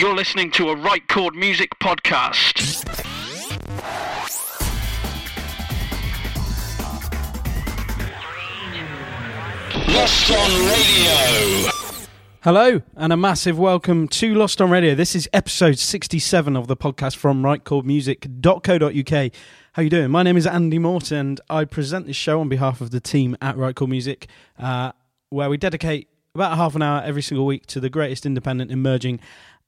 You're listening to a Right Chord Music podcast. Lost on Radio. Hello, and a massive welcome to Lost on Radio. This is episode 67 of the podcast from rightchordmusic.co.uk. How you doing? My name is Andy Morton, and I present this show on behalf of the team at Right Chord Music, uh, where we dedicate about half an hour every single week to the greatest independent, emerging,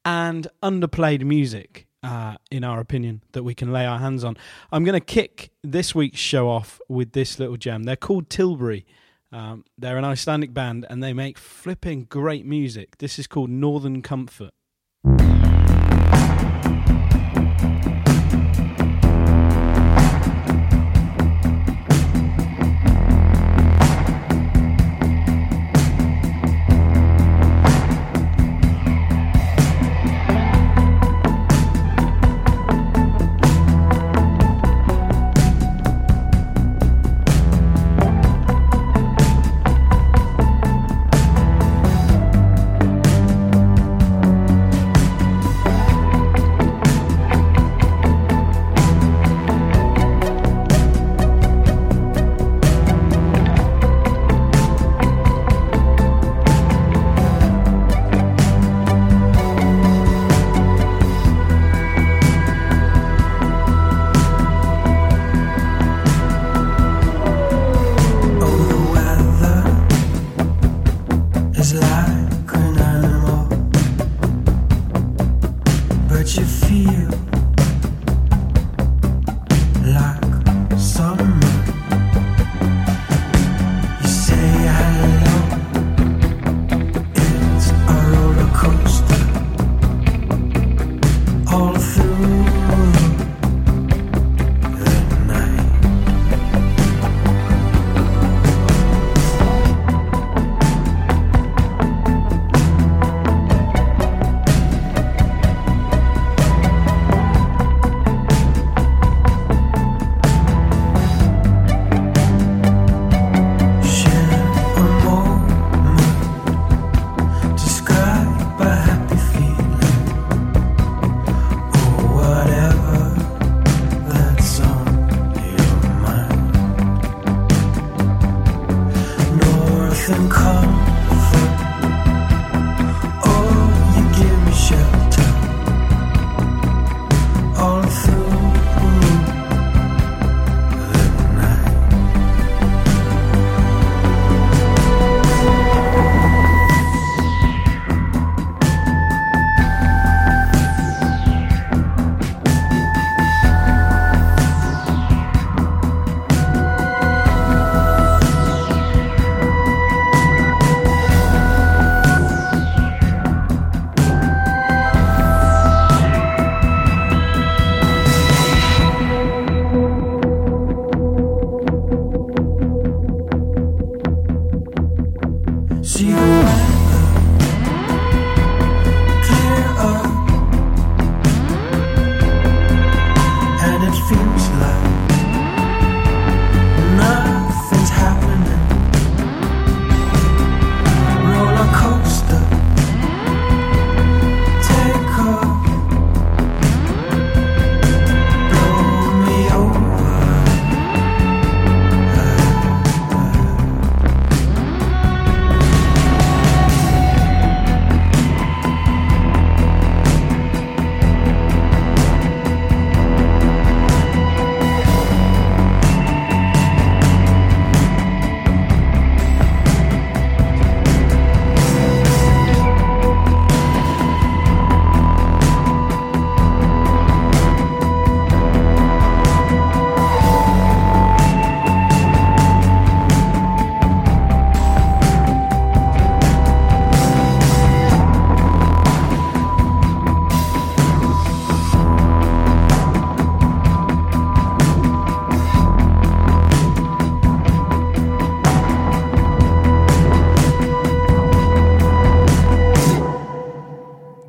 and underplayed music, uh, in our opinion, that we can lay our hands on. I'm going to kick this week's show off with this little gem. They're called Tilbury. Um, they're an Icelandic band and they make flipping great music. This is called Northern Comfort.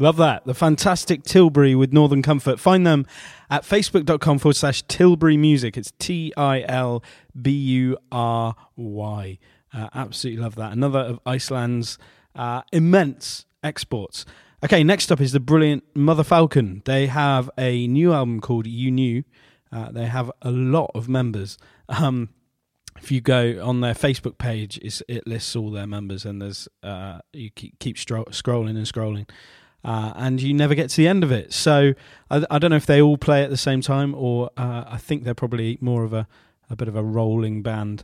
Love that. The fantastic Tilbury with Northern Comfort. Find them at facebook.com forward slash Tilbury Music. It's T I L B U R Y. Uh, absolutely love that. Another of Iceland's uh, immense exports. Okay, next up is the brilliant Mother Falcon. They have a new album called You Knew. Uh, they have a lot of members. Um, if you go on their Facebook page, it lists all their members, and there's uh, you keep, keep stro- scrolling and scrolling uh, and you never get to the end of it. So I, I, don't know if they all play at the same time, or uh, I think they're probably more of a, a bit of a rolling band.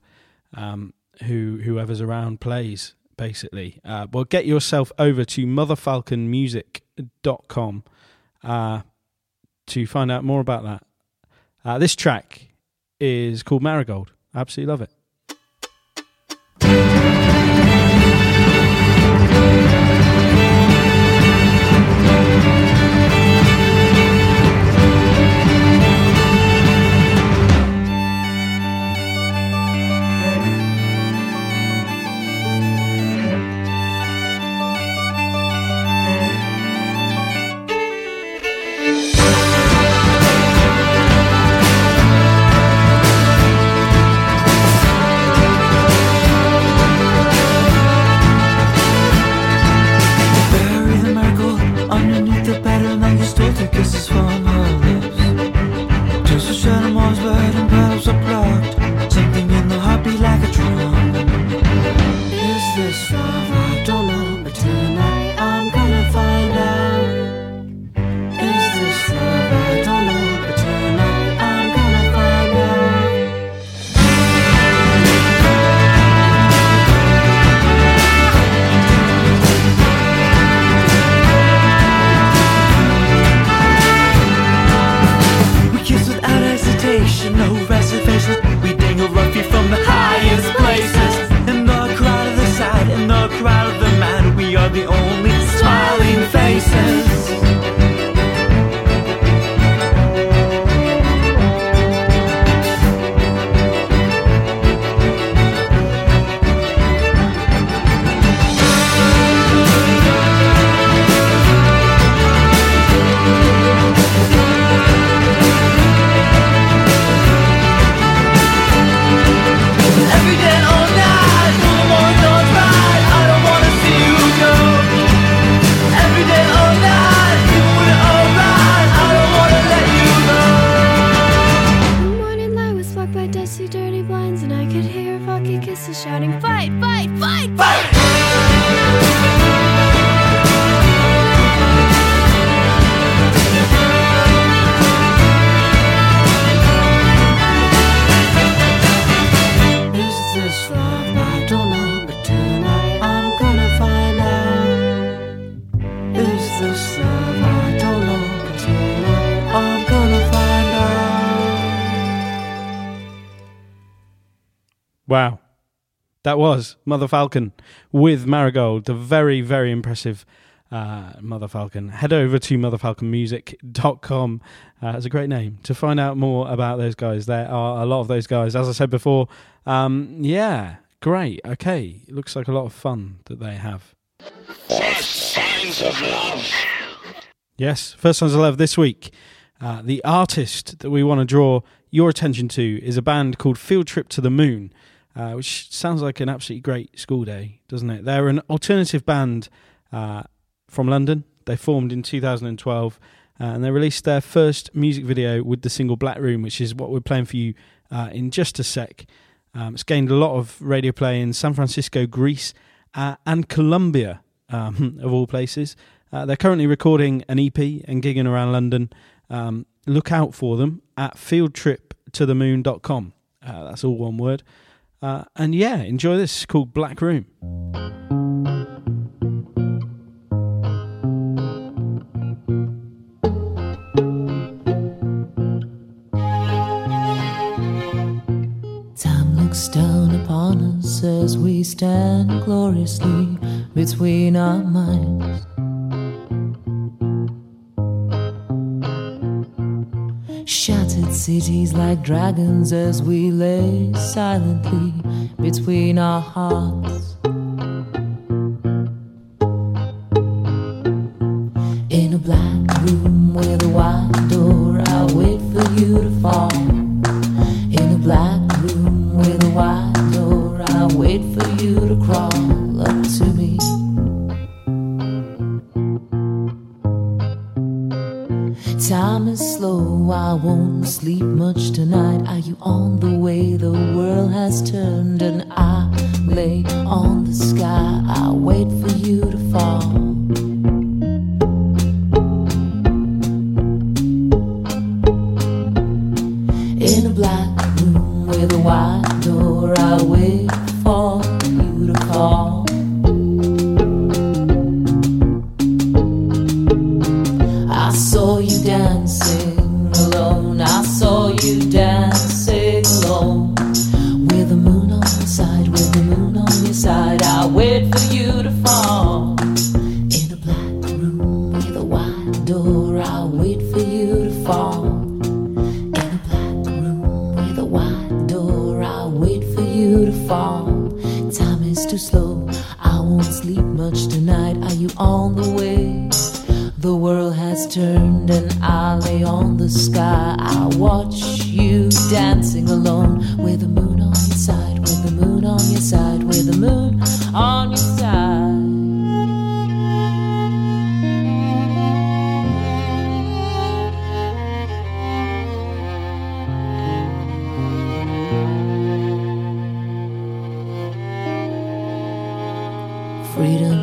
Um, who whoever's around plays basically. Uh, well, get yourself over to motherfalconmusic.com uh, to find out more about that. Uh, this track is called Marigold. Absolutely love it. That was Mother Falcon with Marigold, the very, very impressive uh, Mother Falcon. Head over to motherfalconmusic.com. Uh, it's a great name to find out more about those guys. There are a lot of those guys. As I said before, um, yeah, great. Okay, it looks like a lot of fun that they have. First signs of love. Yes, first signs of love this week. Uh, the artist that we want to draw your attention to is a band called Field Trip to the Moon uh, which sounds like an absolutely great school day, doesn't it? They're an alternative band uh, from London. They formed in 2012 uh, and they released their first music video with the single Black Room, which is what we're playing for you uh, in just a sec. Um, it's gained a lot of radio play in San Francisco, Greece, uh, and Colombia, um, of all places. Uh, they're currently recording an EP and gigging around London. Um, look out for them at fieldtriptothemoon.com. Uh, that's all one word. Uh, and yeah, enjoy this. It's called Black Room. Time looks down upon us as we stand gloriously between our minds. Cities like dragons as we lay silently between our hearts. Slow, I won't sleep much tonight. Are you on the way? The world has turned, and I lay on the sky. I wait for you to fall. I won't sleep much tonight. Are you on the way? The world has turned and I lay on the sky. I watch you dancing alone with the moon on your side, with the moon on your side, with the moon on your side.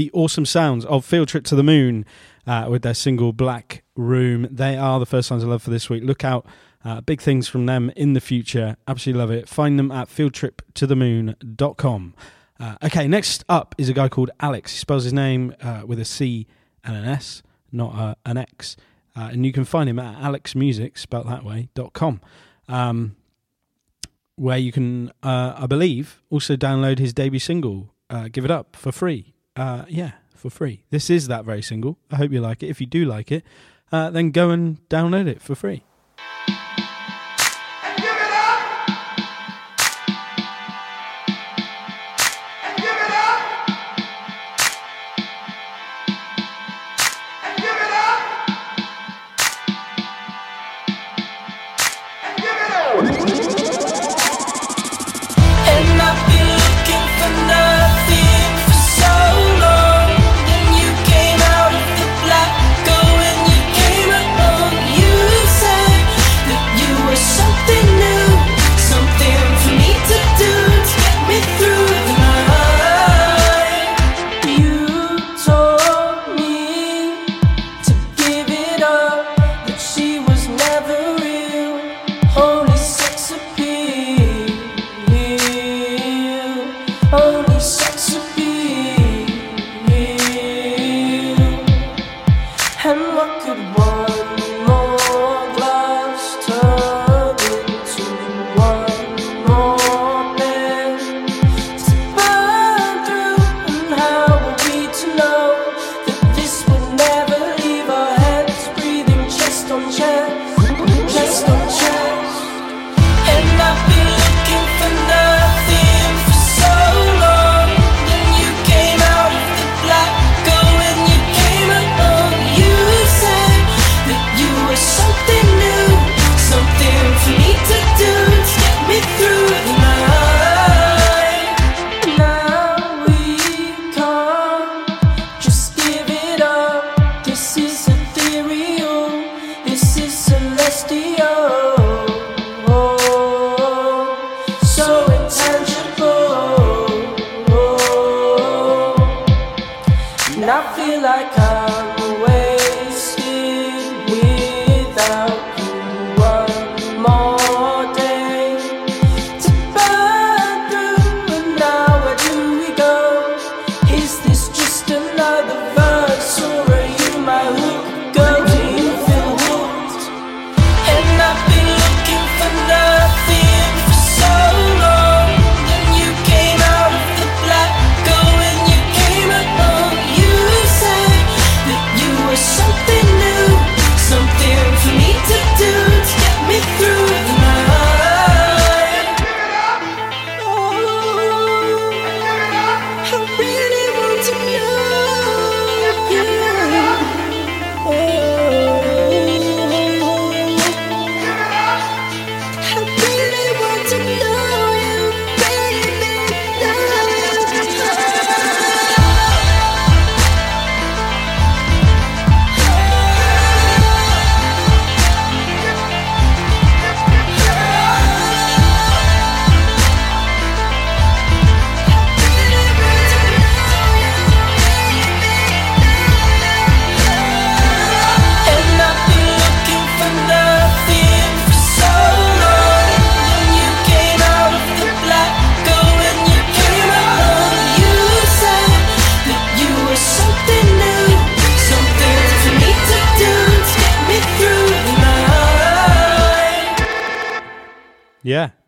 the awesome sounds of Field Trip to the Moon uh, with their single Black Room. They are the first signs of love for this week. Look out, uh, big things from them in the future. Absolutely love it. Find them at fieldtriptothemoon.com. Uh, okay, next up is a guy called Alecs. He spells his name uh, with a C and an S, not uh, an X. Uh, and you can find him at alecsmusic, spelled that way, dot com. Um, where you can, uh, I believe, also download his debut single, Give It Up, for free. Uh, yeah, for free. This is that very single. I hope you like it. If you do like it, uh, then go and download it for free.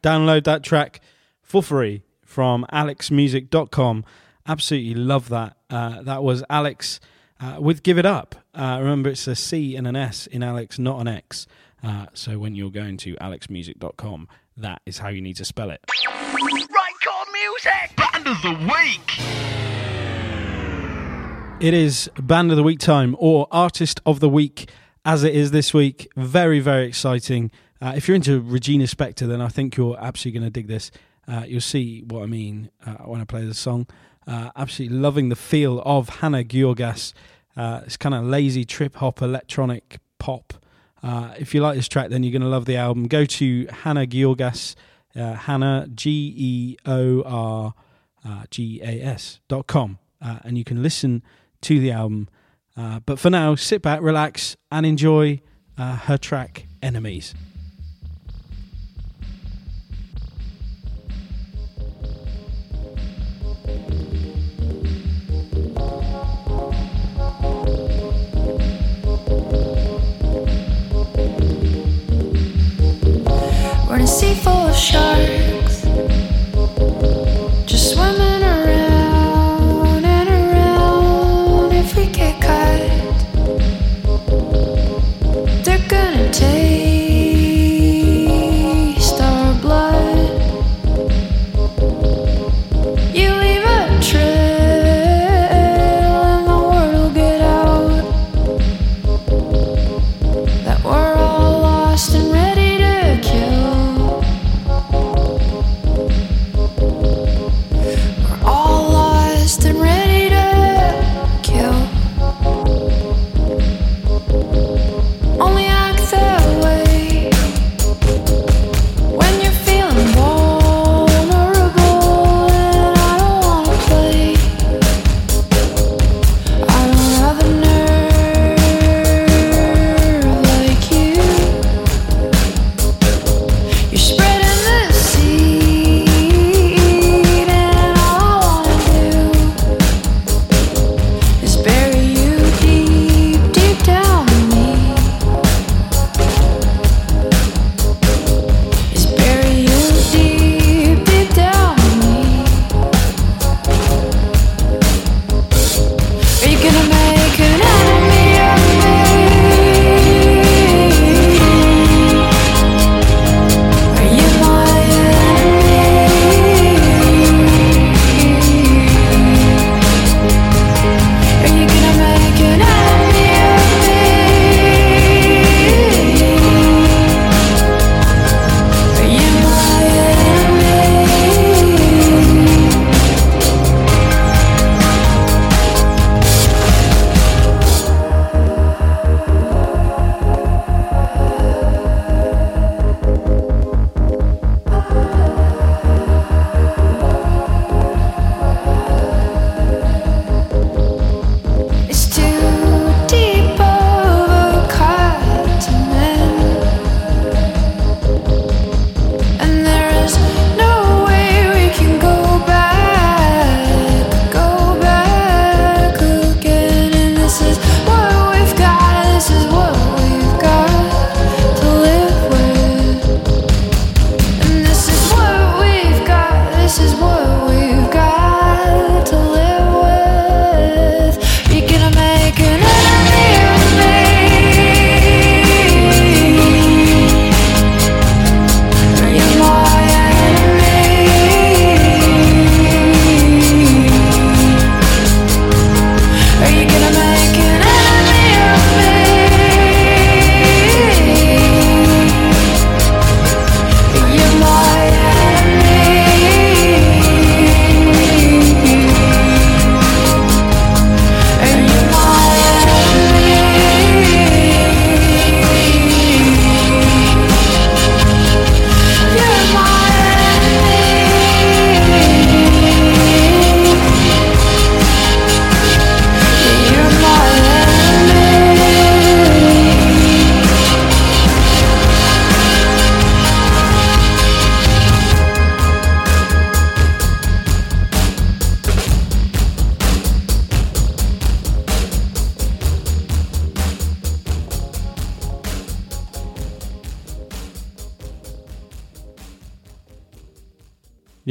Download that track for free from alecsmusic.com. Absolutely love that. Uh, that was Alecs uh, with Give It Up. Uh, remember, it's a C and an S in Alecs, not an X. Uh, so when you're going to alecsmusic.com, that is how you need to spell it. Right chord music! Band of the week! It is Band of the Week time or Artist of the Week as it is this week. Very, very exciting. Uh, if you're into Regina Spektor, then I think you're absolutely going to dig this. Uh, you'll see what I mean uh, when I play the song. Uh, absolutely loving the feel of Hannah Georgas. Uh, it's kind of lazy trip hop electronic pop. If you like this track, then you're going to love the album. Go to Hannah Georgas, uh, Hannah G E O R G A S dot com, and you can listen to the album. Uh, but for now, sit back, relax, and enjoy uh, her track "Enemies."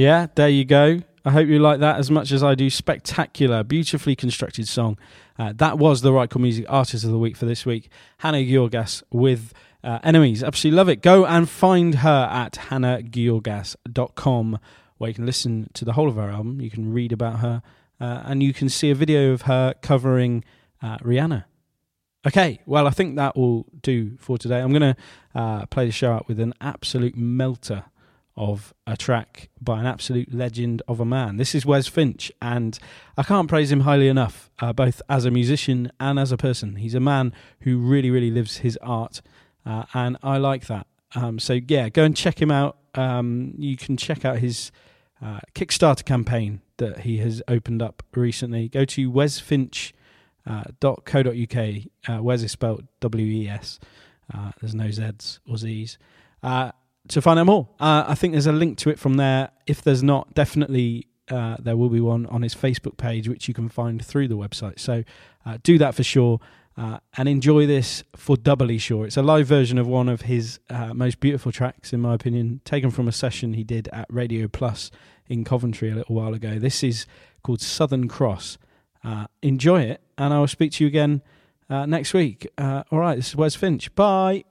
Yeah, there you go. I hope you like that as much as I do. Spectacular, beautifully constructed song. Uh, that was the Right Chord Music Artist of the Week for this week. Hannah Georgas with uh, Enemies. Absolutely love it. Go and find her at hannahgeorgas.com where you can listen to the whole of her album. You can read about her uh, and you can see a video of her covering uh, Rihanna. Okay, well, I think that will do for today. I'm going to uh, play the show out with an absolute melter of a track by an absolute legend of a man. This is Wes Finch, and I can't praise him highly enough, uh, both as a musician and as a person. He's a man who really, really lives his art, uh, and I like that. Um, so, yeah, go and check him out. Um, you can check out his uh, Kickstarter campaign that he has opened up recently. Go to wesfinch.co.uk. Uh, Wes is spelled W E S. Uh, there's no Z's or Z's. Uh, to find out more. Uh, I think there's a link to it from there. If there's not, definitely uh, there will be one on his Facebook page, which you can find through the website. So uh, do that for sure. Uh, and enjoy this for doubly sure. It's a live version of one of his uh, most beautiful tracks, in my opinion, taken from a session he did at Radio Plus in Coventry a little while ago. This is called Southern Cross. Uh, enjoy it, and I will speak to you again next week. All right, this is Wes Finch. Bye.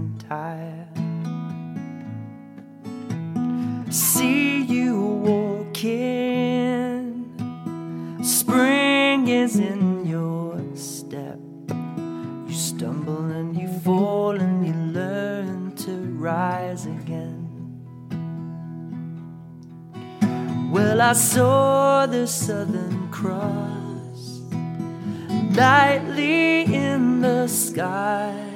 And tire. See you walking, spring is in your step. You stumble and you fall and you learn to rise again. Well, I saw the Southern Cross nightly in the sky.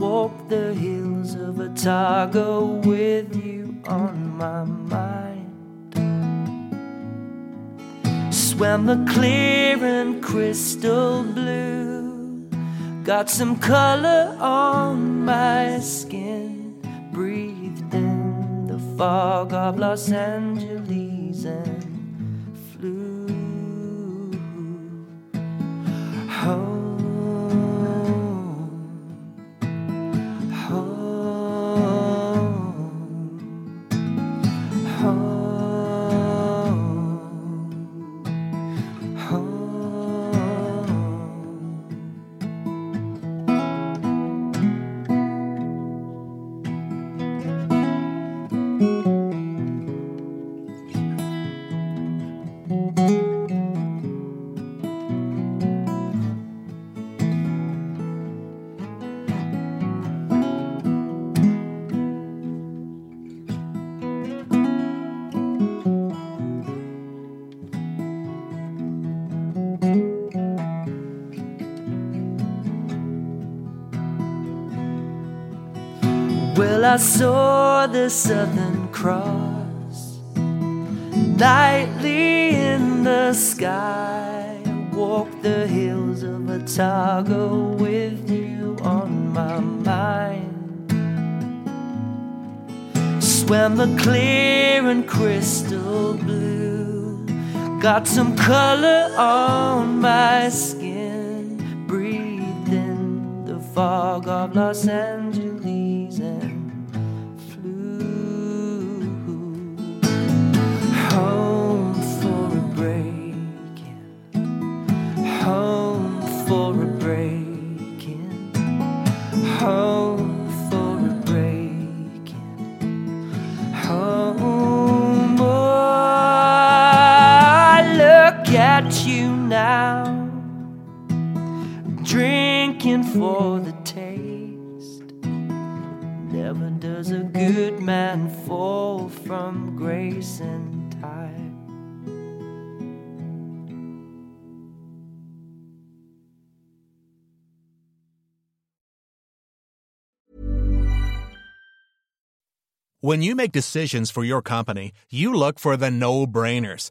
Walk the hills of Otago with you on my mind. Swam the clear and crystal blue. Got some color on my skin. Breathed in the fog of Los Angeles and flew home. Well, I saw the Southern Cross nightly in the sky. Walk the hills of Otago with you on my mind. Swam the clear and crystal blue. Got some color on my skin. Breathed in the fog of Los Angeles now, drinking for the taste. Never does a good man fall from grace and tide. When you make decisions for your company, you look for the no brainers.